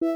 Hello,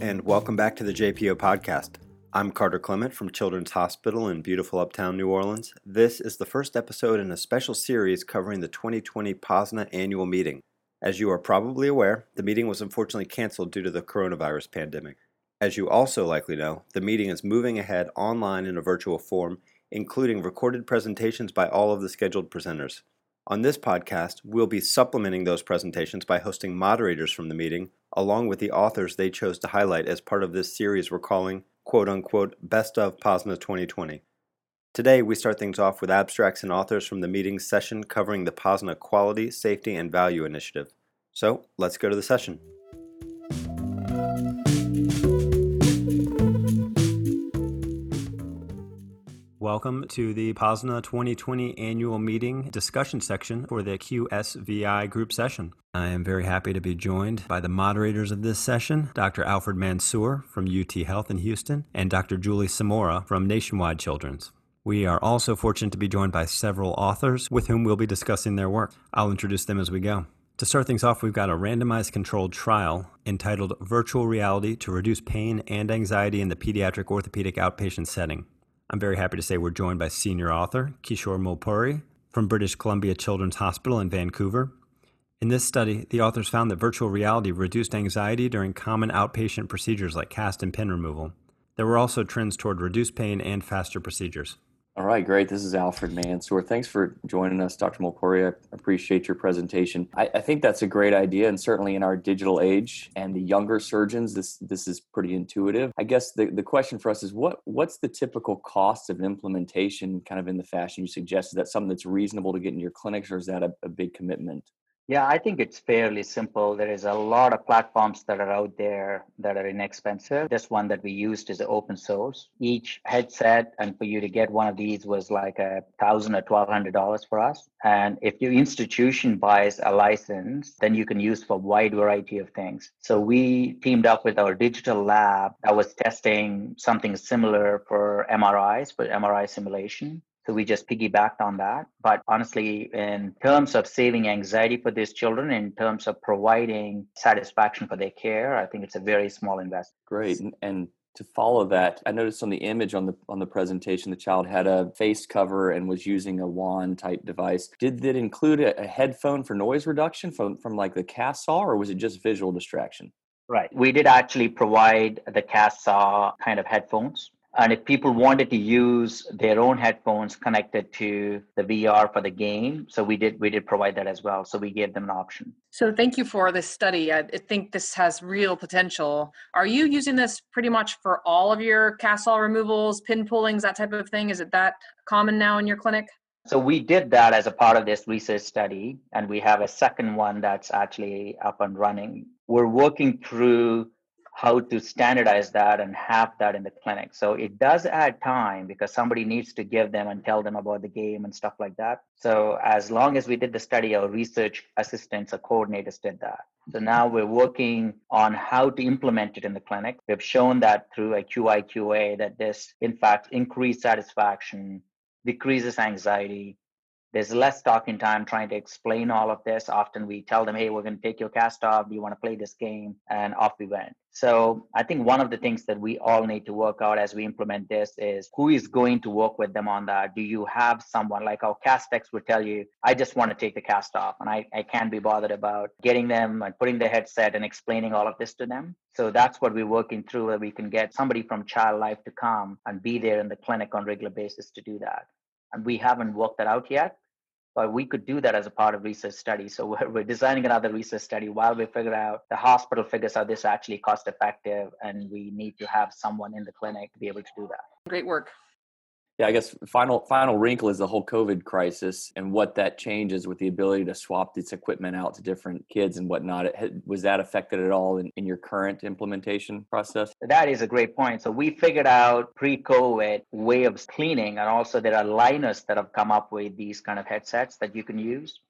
and welcome back to the JPO podcast. I'm Carter Clement from Children's Hospital in beautiful uptown New Orleans. This is the first episode in a special series covering the 2020 POSNA annual meeting. As you are probably aware, the meeting was unfortunately canceled due to the coronavirus pandemic. As you also likely know, the meeting is moving ahead online in a virtual form, including recorded presentations by all of the scheduled presenters. On this podcast, we'll be supplementing those presentations by hosting moderators from the meeting, along with the authors they chose to highlight as part of this series we're calling, quote unquote, Best of POSNA 2020. Today, we start things off with abstracts and authors from the meeting session covering the POSNA Quality, Safety, and Value Initiative. So, let's go to the session. Welcome to the POSNA 2020 annual meeting discussion section for the QSVI group session. I am very happy to be joined by the moderators of this session, Dr. Alfred Mansour from UT Health in Houston and Dr. Julie Samora from Nationwide Children's. We are also fortunate to be joined by several authors with whom we'll be discussing their work. I'll introduce them as we go. To start things off, we've got a randomized controlled trial entitled Virtual Reality to Reduce Pain and Anxiety in the Pediatric Orthopedic Outpatient Setting. I'm very happy to say we're joined by senior author Kishore Mulpuri from British Columbia Children's Hospital in Vancouver. In this study, the authors found that virtual reality reduced anxiety during common outpatient procedures like cast and pin removal. There were also trends toward reduced pain and faster procedures. All right, great. This is Alfred Mansour. Thanks for joining us, Dr. Mulpuri. I appreciate your presentation. I, I, think that's a great idea, and certainly in our digital age and the younger surgeons, this this is pretty intuitive. I guess the, the question for us is what what's the typical cost of implementation, kind of in the fashion you suggest? Is that something that's reasonable to get in your clinics, or is that a, a big commitment? Yeah, I think it's fairly simple. There is a lot of platforms that are out there that are inexpensive. This one that we used is open source. Each headset, and for you to get one of these was like a thousand or twelve hundred dollars for us. And if your institution buys a license, then you can use for a wide variety of things. So we teamed up with our digital lab that was testing something similar for MRIs, for MRI simulation. So we just piggybacked on that. But honestly, in terms of saving anxiety for these children, in terms of providing satisfaction for their care, I think it's a very small investment. Great. And, and to follow that, I noticed on the image on the on the presentation, the child had a face cover and was using a wand type device. Did that include a, a headphone for noise reduction from from like the cast saw, or was it just visual distraction? Right. We did actually provide the CastSaw kind of headphones and if people wanted to use their own headphones connected to the VR for the game, so we did we did provide that as well. So we gave them an option. So thank you for this study. I think this has real potential. Are you using this pretty much for all of your CastSaw removals, pin pullings, that type of thing? Is it that common now in your clinic? So we did that as a part of this research study, and we have a second one that's actually up and running. We're working through how to standardize that and have that in the clinic. So it does add time because somebody needs to give them and tell them about the game and stuff like that. So as long as we did the study, our research assistants or coordinators did that. So now we're working on how to implement it in the clinic. We've shown that through a QIQA that this, in fact, increased satisfaction, decreases anxiety, there's less talking time trying to explain all of this. Often we tell them, hey, we're going to take your cast off. Do you want to play this game? And off we went. So I think one of the things that we all need to work out as we implement this is who is going to work with them on that? Do you have someone like our cast techs would tell you, I just want to take the cast off and I, I can't be bothered about getting them and putting the headset and explaining all of this to them. So that's what we're working through where we can get somebody from child life to come and be there in the clinic on regular basis to do that and we haven't worked that out yet but we could do that as a part of research study. So we're, we're designing another research study while we figure out the hospital figures out this actually cost effective and we need to have someone in the clinic to be able to do that. Great work yeah, I guess final final wrinkle is the whole COVID crisis and what that changes with the ability to swap this equipment out to different kids and whatnot. Had, was that affected at all in, in your current implementation process? That is a great point. So we figured out pre-COVID way of cleaning, and also there are liners that have come up with these kind of headsets that you can use.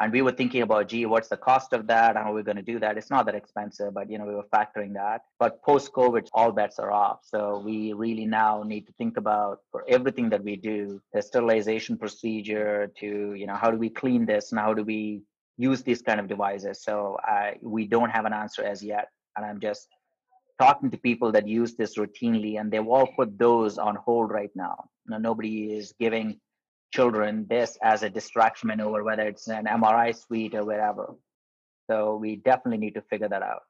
And we were thinking about gee what's the cost of that? How are we going to do that? It's not that expensive but you know we were factoring that. But post covid all bets are off. So we really now need to think about for everything that we do the sterilization procedure to you know how do we clean this and how do we use these kind of devices? So we don't have an answer as yet. And i'm just talking to people that use this routinely and they've all put those on hold right now. You nobody is giving children this as a distraction maneuver, whether it's an MRI suite or wherever. So we definitely need to figure that out.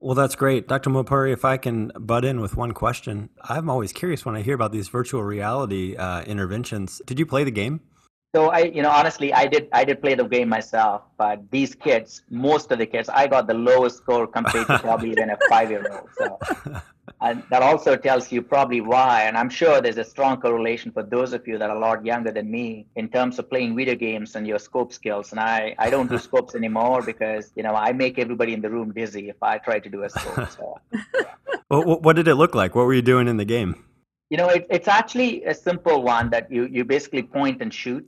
Well, that's great. Dr. Mulpuri, if I can butt in with one question, I'm always curious when I hear about these virtual reality uh, interventions. Did you play the game? So I, you know, honestly, I did, I did play the game myself, but these kids, most of the kids, I got the lowest score compared to probably even a five-year-old. So and that also tells you probably why and i'm sure there's a strong correlation for those of you that are a lot younger than me in terms of playing video games and your scope skills. And i i don't do scopes anymore because you know i make everybody in the room dizzy if i try to do a scope so. Well, what did it look like? What were you doing in the game? You know it, it's actually a simple one that you you basically point and shoot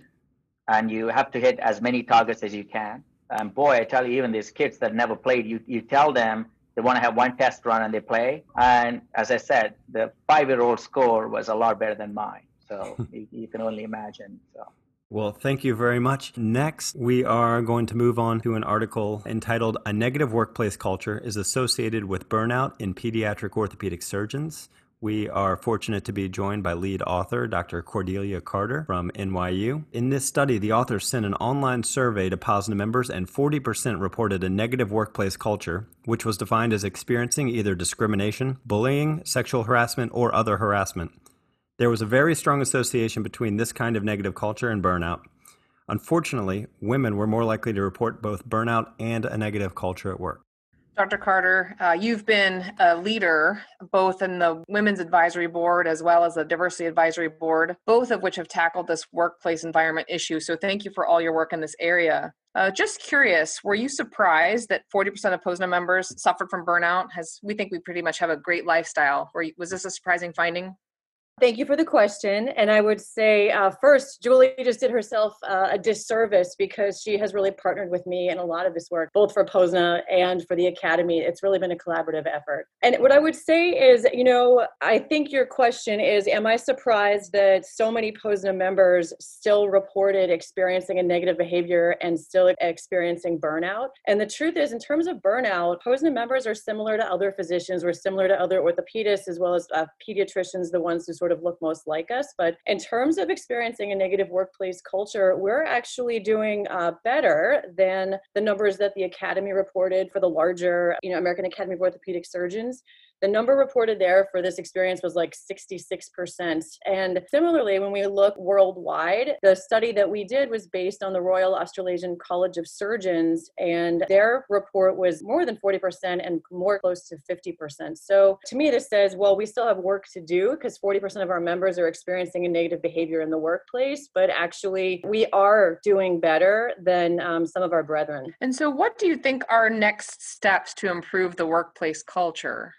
and you have to hit as many targets as you can. And boy i tell you even these kids that never played you you tell them they want to have one test run and they play. And as I said, the five year old score was a lot better than mine. So you, you, can only imagine. So. Well, thank you very much. Next, we are going to move on to an article entitled A Negative Workplace Culture is Associated with Burnout in Pediatric Orthopedic Surgeons we are fortunate to be joined by lead author Dr. Cordelia Carter from NYU. In this study, the authors sent an online survey to POSNA members, and 40% reported a negative workplace culture, which was defined as experiencing either discrimination, bullying, sexual harassment, or other harassment. There was a very strong association between this kind of negative culture and burnout. Unfortunately, women were more likely to report both burnout and a negative culture at work. Dr. Carter, uh, you've been a leader both in the Women's Advisory Board as well as the Diversity Advisory Board, both of which have tackled this workplace environment issue. So thank you for all your work in this area. Uh, just curious, were you surprised that 40% of POSNA members suffered from burnout? Has we think we pretty much have a great lifestyle. Were, was this a surprising finding? Thank you for the question. And I would say, uh, first, Julie just did herself uh, a disservice because she has really partnered with me in a lot of this work, both for POSNA and for the Academy. It's really been a collaborative effort. And what I would say is, you know, I think your question is Am I surprised that so many POSNA members still reported experiencing a negative behavior and still experiencing burnout? And the truth is, in terms of burnout, POSNA members are similar to other physicians, we're similar to other orthopedists as well as uh, pediatricians, the ones who sort of look most like us. But in terms of experiencing a negative workplace culture, we're actually doing uh, better than the numbers that the Academy reported for the larger, you know, American Academy of Orthopedic Surgeons. The number reported there for this experience was like 66%. And similarly, when we look worldwide, the study that we did was based on the Royal Australasian College of Surgeons, and their report was more than 40% and more close to 50%. So to me, this says, well, we still have work to do because 40% of our members are experiencing a negative behavior in the workplace, but actually, we are doing better than um, some of our brethren. And so, what do you think are next steps to improve the workplace culture?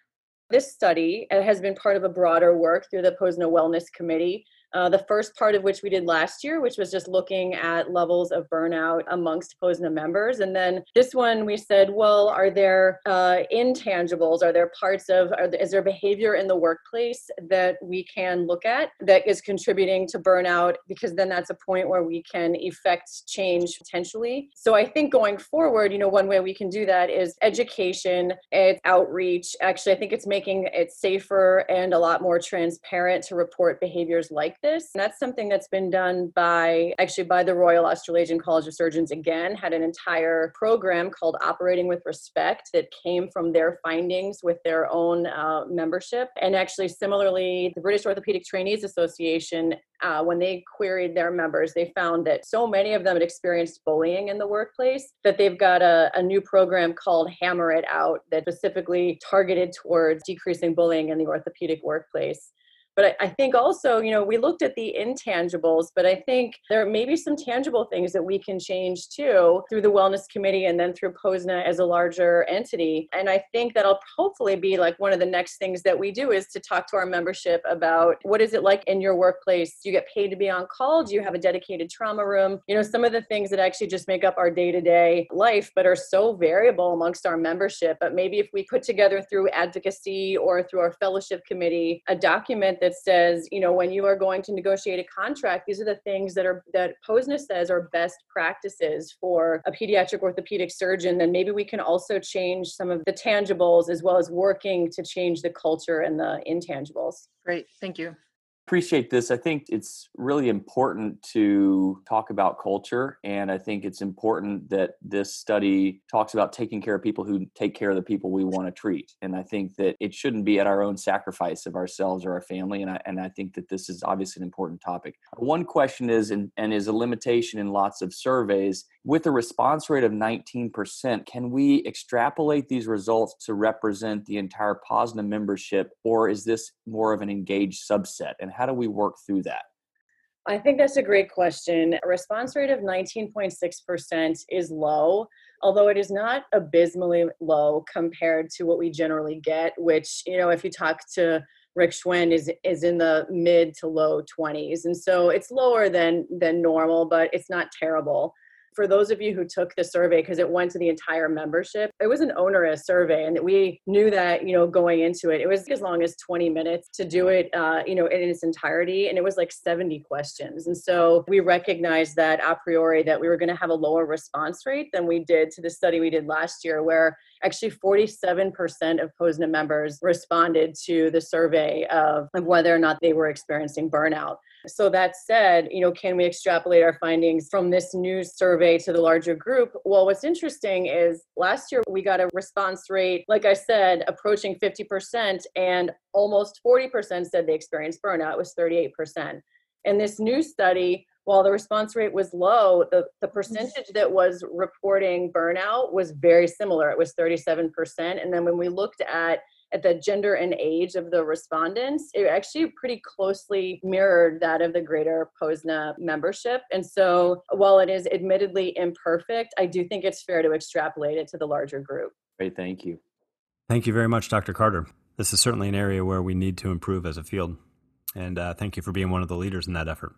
This study uh, has been part of a broader work through the POSNA Wellness Committee uh, the first part of which we did last year, which was just looking at levels of burnout amongst POSNA members. And then this one, we said, well, are there uh, intangibles? Are there parts of, is there behavior in the workplace that we can look at that is contributing to burnout? Because then that's a point where we can effect change potentially. So I think going forward, you know, one way we can do that is education, it's outreach. Actually, I think it's making it safer and a lot more transparent to report behaviors like this. And that's something that's been done by actually by the Royal Australasian College of Surgeons again, had an entire program called Operating with Respect that came from their findings with their own uh, membership. And actually, similarly, the British Orthopedic Trainees Association uh, when they queried their members, they found that so many of them had experienced bullying in the workplace that they've got a, a, new program called Hammer It Out that specifically targeted towards decreasing bullying in the orthopedic workplace. But I, I think also, you know, we looked at the intangibles, but I think there may be some tangible things that we can change too through the wellness committee and then through POSNA as a larger entity. And I think that'll hopefully be like one of the next things that we do is to talk to our membership about what is it like in your workplace? Do you get paid to be on call? Do you have a dedicated trauma room? You know, some of the things that actually just make up our day to day life, but are so variable amongst our membership. But maybe if we put together through advocacy or through our fellowship committee a document says, you know, when you are going to negotiate a contract, these are the things that are that POSNA says are best practices for a pediatric orthopedic surgeon, then maybe we can also change some of the tangibles as well as working to change the culture and the intangibles. Great, thank you appreciate this. I think it's really important to talk about culture. And I think it's important that this study talks about taking care of people who take care of the people we want to treat. And I think that it shouldn't be at our own sacrifice of ourselves or our family. And I, and I think that this is obviously an important topic. One question is, and, and is a limitation in lots of surveys, with a response rate of 19%, can we extrapolate these results to represent the entire POSNA membership, or is this more of an engaged subset? And how do we work through that? I think that's a great question. A response rate of 19.6% is low, although it is not abysmally low compared to what we generally get, which, you know, if you talk to Rick Schwend is is in the mid to low 20s. And so it's lower than than normal, but it's not terrible for those of you who took the survey because it went to the entire membership it was an onerous survey and we knew that you know going into it it was as long as 20 minutes to do it uh, you know in its entirety and it was like 70 questions and so we recognized that a priori that we were going to have a lower response rate than we did to the study we did last year where actually 47% of POSNA members responded to the survey of, of whether or not they were experiencing burnout. So that said, you know, can we extrapolate our findings from this new survey to the larger group? Well, what's interesting is last year we got a response rate, like I said, approaching 50%, and almost 40% said they experienced burnout. It was 38%. And this new study, while the response rate was low, the, the percentage that was reporting burnout was very similar. It was 37%. And then when we looked at at the gender and age of the respondents, it actually pretty closely mirrored that of the greater POSNA membership. And so while it is admittedly imperfect, I do think it's fair to extrapolate it to the larger group. Great, thank you. Thank you very much, Dr. Carter. This is certainly an area where we need to improve as a field. And uh, thank you for being one of the leaders in that effort.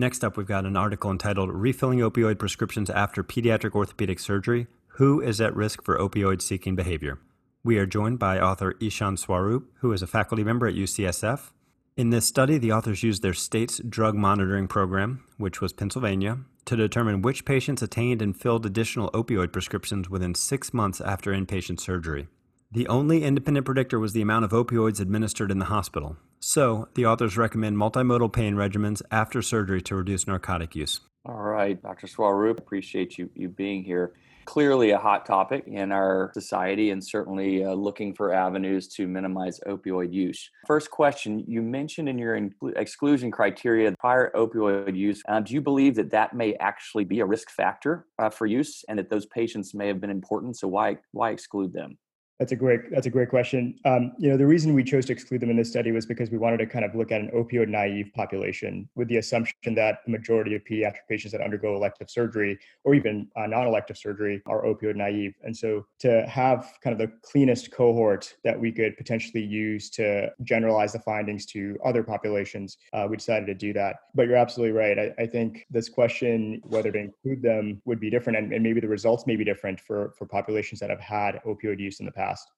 Next up, we've got an article entitled Refilling Opioid Prescriptions After Pediatric Orthopedic Surgery Who is at Risk for Opioid Seeking Behavior? We are joined by author Ishan Swarup, who is a faculty member at UCSF. In this study, the authors used their state's drug monitoring program, which was Pennsylvania, to determine which patients attained and filled additional opioid prescriptions within six months after inpatient surgery. The only independent predictor was the amount of opioids administered in the hospital. So, the authors recommend multimodal pain regimens after surgery to reduce narcotic use. All right, Dr. Swarup, appreciate you, you being here. Clearly, a hot topic in our society, and certainly uh, looking for avenues to minimize opioid use. First question You mentioned in your exclusion criteria prior opioid use. Uh, do you believe that that may actually be a risk factor uh, for use and that those patients may have been important? So, why, why exclude them? That's a great. That's a great question. Um, you know, the reason we chose to exclude them in this study was because we wanted to kind of look at an opioid naive population, with the assumption that the majority of pediatric patients that undergo elective surgery or even uh, non-elective surgery are opioid naive. And so, to have kind of the cleanest cohort that we could potentially use to generalize the findings to other populations, uh, we decided to do that. But you're absolutely right. I, I, think this question, whether to include them, would be different, and, and maybe the results may be different for for populations that have had opioid use in the past past.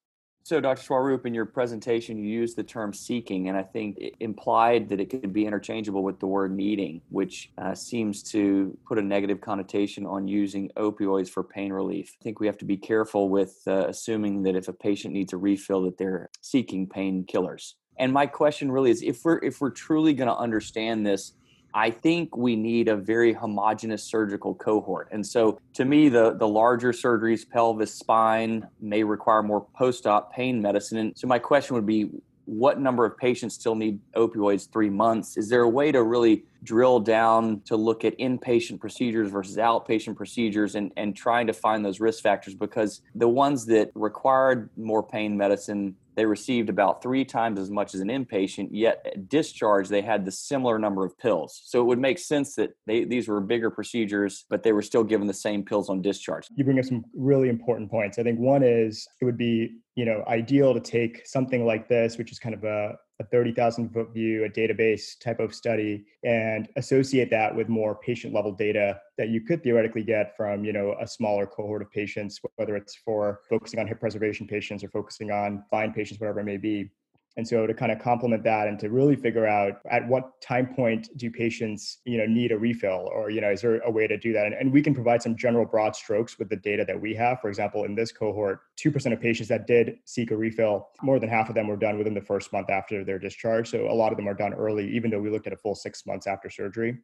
So, Dr. Swarup, in your presentation, you used the term seeking, and I think it implied that it could be interchangeable with the word needing, which uh, seems to put a negative connotation on using opioids for pain relief. I think we have to be careful with uh, assuming that if a patient needs a refill, that they're seeking painkillers. And my question really is, if we're if we're truly going to understand this, I think we need a very homogenous surgical cohort. And so to me, the, the larger surgeries, pelvis, spine, may require more post op pain medicine. And so my question would be what number of patients still need opioids three months? Is there a way to really drill down to look at inpatient procedures versus outpatient procedures and, and trying to find those risk factors? Because the ones that required more pain medicine they received about three times as much as an inpatient, yet at discharge, they had the similar number of pills. So it would make sense that they, these were bigger procedures, but they were still given the same pills on discharge. You bring up some really important points. I think one is it would be you know ideal to take something like this which is kind of a, a 30000 foot view a database type of study and associate that with more patient level data that you could theoretically get from you know a smaller cohort of patients whether it's for focusing on hip preservation patients or focusing on fine patients whatever it may be and so to kind of complement that and to really figure out at what time point do patients you know need a refill or you know is there a way to do that? And, and we can provide some general broad strokes with the data that we have. For example in this cohort 2% of patients that did seek a refill more than half of them were done within the first month after their discharge. So a lot of them are done early even though we looked at a full six months after surgery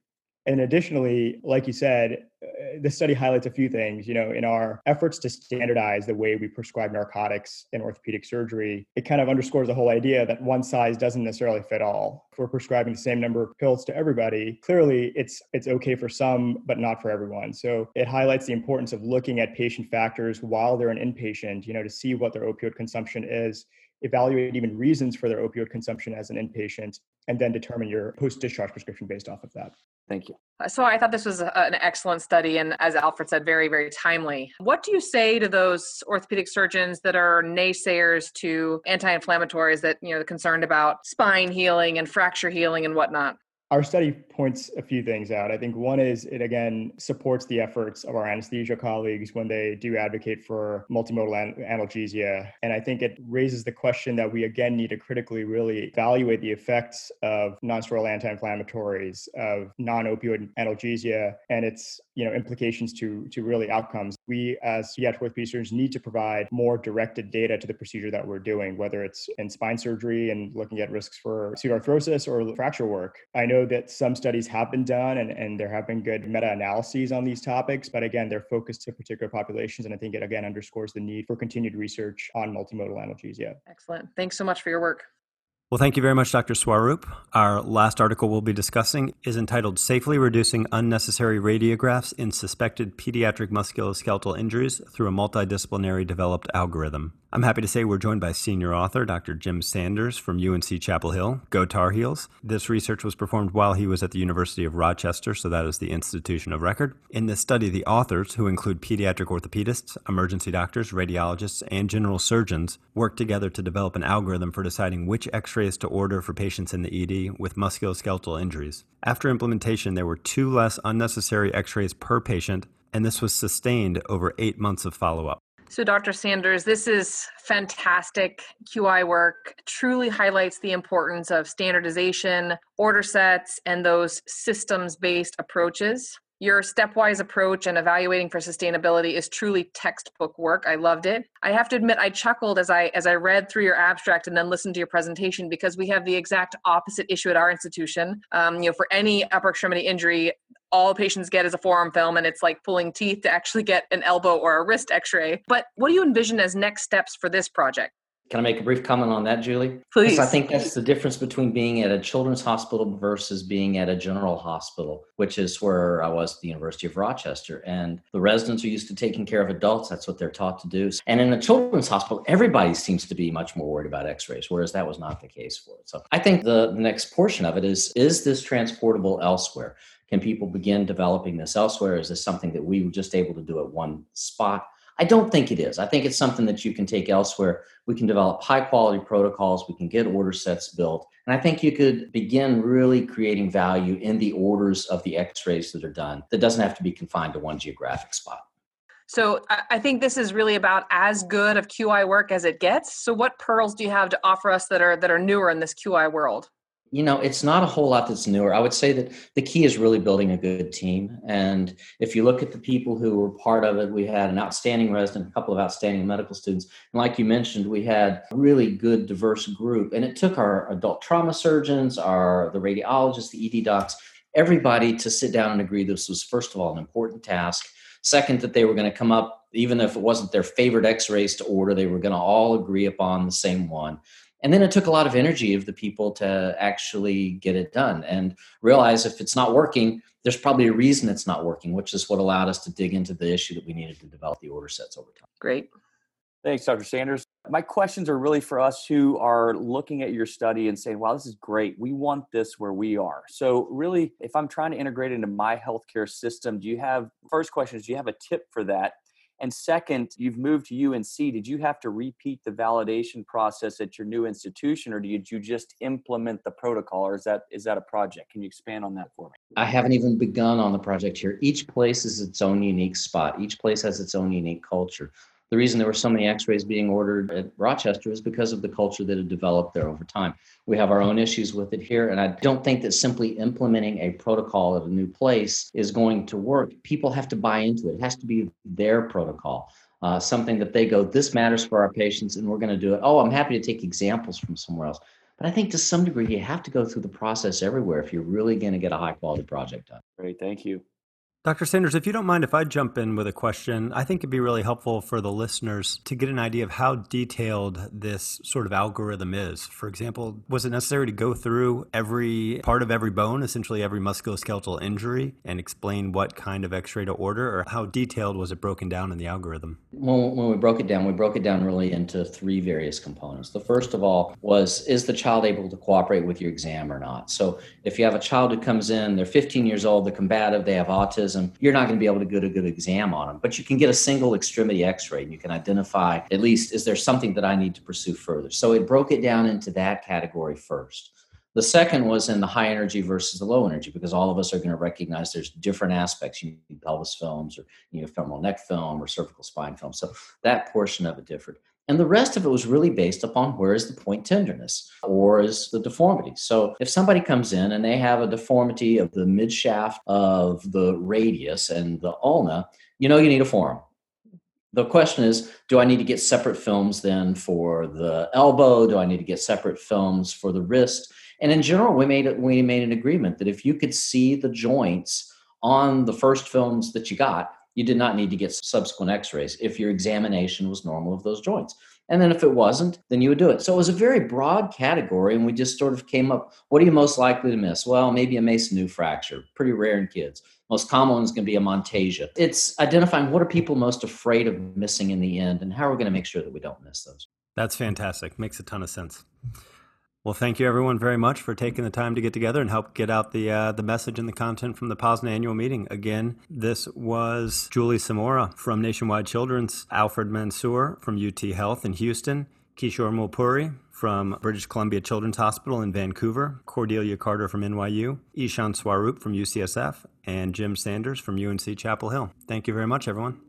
and additionally, like you said, uh, the study highlights a few things. You know, in our efforts to standardize the way we prescribe narcotics in orthopedic surgery, it kind of underscores the whole idea that one size doesn't necessarily fit all. If we're prescribing the same number of pills to everybody, clearly it's it's okay for some, but not for everyone. So it highlights the importance of looking at patient factors while they're an inpatient, you know, to see what their opioid consumption is evaluate even reasons for their opioid consumption as an inpatient, and then determine your post discharge prescription based off of that. Thank you. Uh, so I thought this was an excellent study, and as Alfred said, very, very timely. What do you say to those orthopedic surgeons that are naysayers to anti-inflammatories that you know are concerned about spine healing and fracture healing and whatnot? Our study points a few things out. I think one is it again supports the efforts of our anesthesia colleagues when they do advocate for multimodal an- analgesia. And I think it raises the question that we again need to critically really evaluate the effects of nonsteroidal anti-inflammatories, of non-opioid analgesia, and its you know implications to to really outcomes. We as pediatric orthopedic need to provide more directed data to the procedure that we're doing, whether it's in spine surgery and looking at risks for pseudoarthrosis or fracture work. I know know that some studies have been done and, and there have been good meta analyses on these topics, but again, they're focused to particular populations. And I think it again underscores the need for continued research on multimodal analgesia. Excellent. Thanks so much for your work. Well, thank you very much, Dr. Swarup. Our last article we'll be discussing is entitled Safely Reducing Unnecessary Radiographs in Suspected Pediatric Musculoskeletal Injuries Through a Multidisciplinary Developed Algorithm. I'm happy to say we're joined by senior author Dr. Jim Sanders from UNC Chapel Hill. Go Tar Heels. This research was performed while he was at the University of Rochester, so that is the institution of record. In this study, the authors, who include pediatric orthopedists, emergency doctors, radiologists, and general surgeons, worked together to develop an algorithm for deciding which x rays to order for patients in the ED with musculoskeletal injuries. After implementation, there were two less unnecessary x rays per patient, and this was sustained over eight months of follow up. So, Dr. Sanders, this is fantastic QI work, truly highlights the importance of standardization, order sets, and those systems based approaches. Your stepwise approach and evaluating for sustainability is truly textbook work. I loved it. I have to admit I chuckled as I as I read through your abstract and then listened to your presentation because we have the exact opposite issue at our institution. Um, you know, for any upper extremity injury, all patients get is a forearm film and it's like pulling teeth to actually get an elbow or a wrist x-ray but what do you envision as next steps for this project can I make a brief comment on that, Julie? Please. I think that's the difference between being at a children's hospital versus being at a general hospital, which is where I was at the University of Rochester. And the residents are used to taking care of adults. That's what they're taught to do. And in a children's hospital, everybody seems to be much more worried about x rays, whereas that was not the case for it. So I think the next portion of it is is this transportable elsewhere? Can people begin developing this elsewhere? Is this something that we were just able to do at one spot? I don't think it is. I think it's something that you can take elsewhere. We can develop high quality protocols, we can get order sets built. And I think you could begin really creating value in the orders of the x rays that are done that doesn't have to be confined to one geographic spot. So I think this is really about as good of QI work as it gets. So what pearls do you have to offer us that are that are newer in this QI world? You know, it's not a whole lot that's newer. I would say that the key is really building a good team. And if you look at the people who were part of it, we had an outstanding resident, a couple of outstanding medical students. And like you mentioned, we had a really good, diverse group. And it took our adult trauma surgeons, our the radiologists, the ED docs, everybody to sit down and agree this was, first of all, an important task. Second, that they were going to come up, even if it wasn't their favorite x rays to order, they were going to all agree upon the same one and then it took a lot of energy of the people to actually get it done and realize if it's not working there's probably a reason it's not working which is what allowed us to dig into the issue that we needed to develop the order sets over time great thanks dr sanders My questions are really for us who are looking at your study and saying, wow, this is great. We want this where we are. So, really, if I'm trying to integrate into my healthcare system, do you have, first question is, do you have a tip for that? And second, you've moved to UNC. Did you have to repeat the validation process at your new institution, or did you just implement the protocol, or is that is that a project? Can you expand on that for me? I haven't even begun on the project here. Each place is its own unique spot. Each place has its own unique culture the reason there were so many x-rays being ordered at rochester is because of the culture that had developed there over time. We have our own issues with it here and i don't think that simply implementing a protocol at a new place is going to work. People have to buy into it. It has to be their protocol uh, something that they go this matters for our patients and we're going to do it. Oh i'm happy to take examples from somewhere else. But i think to some degree you have to go through the process everywhere if you're really going to get a high quality project done. Great thank you Dr. Sanders, if you don't mind if I jump in with a question, I think it'd be really helpful for the listeners to get an idea of how detailed this sort of algorithm is. For example, was it necessary to go through every part of every bone, essentially every musculoskeletal injury, and explain what kind of x ray to order, or how detailed was it broken down in the algorithm? When, when we broke it down, we broke it down really into three various components. The first of all was is the child able to cooperate with your exam or not? So if you have a child who comes in, they're 15 years old, they're combative, they have autism you're not going to be able to get a good exam on them. But you can get a single extremity x ray and you can identify at least, is there something that I need to pursue further? So it broke it down into that category first. The second was in the high energy versus the low energy, because all of us are going to recognize there's different aspects. You need pelvis films, or you know, femoral neck film, or cervical spine film. So that portion of it differed. And the rest of it was really based upon where is the point tenderness or is the deformity. So if somebody comes in and they have a deformity of the mid shaft of the radius and the ulna, you know you need a forearm. The question is, do I need to get separate films then for the elbow? Do I need to get separate films for the wrist? And in general, we made it, we made an agreement that if you could see the joints on the first films that you got, you did not need to get subsequent x rays if your examination was normal of those joints. And then if it wasn't, then you would do it. So it was a very broad category. And we just sort of came up what are you most likely to miss? Well, maybe a Maisonneuve fracture, pretty rare in kids. Most common one is going to be a Monteggia. It's identifying what are people most afraid of missing in the end and how are we going to make sure that we don't miss those. That's fantastic. Makes a ton of sense. Well, thank you everyone very much for taking the time to get together and help get out the uh, the message and the content from the POSNA annual meeting. Again, this was Julie Samora from Nationwide Children's, Alfred Mansour from UT Health in Houston, Kishore Mulpuri from British Columbia Children's Hospital in Vancouver, Cordelia Carter from NYU, Ishan Swarup from UCSF, and Jim Sanders from UNC Chapel Hill. Thank you very much, everyone.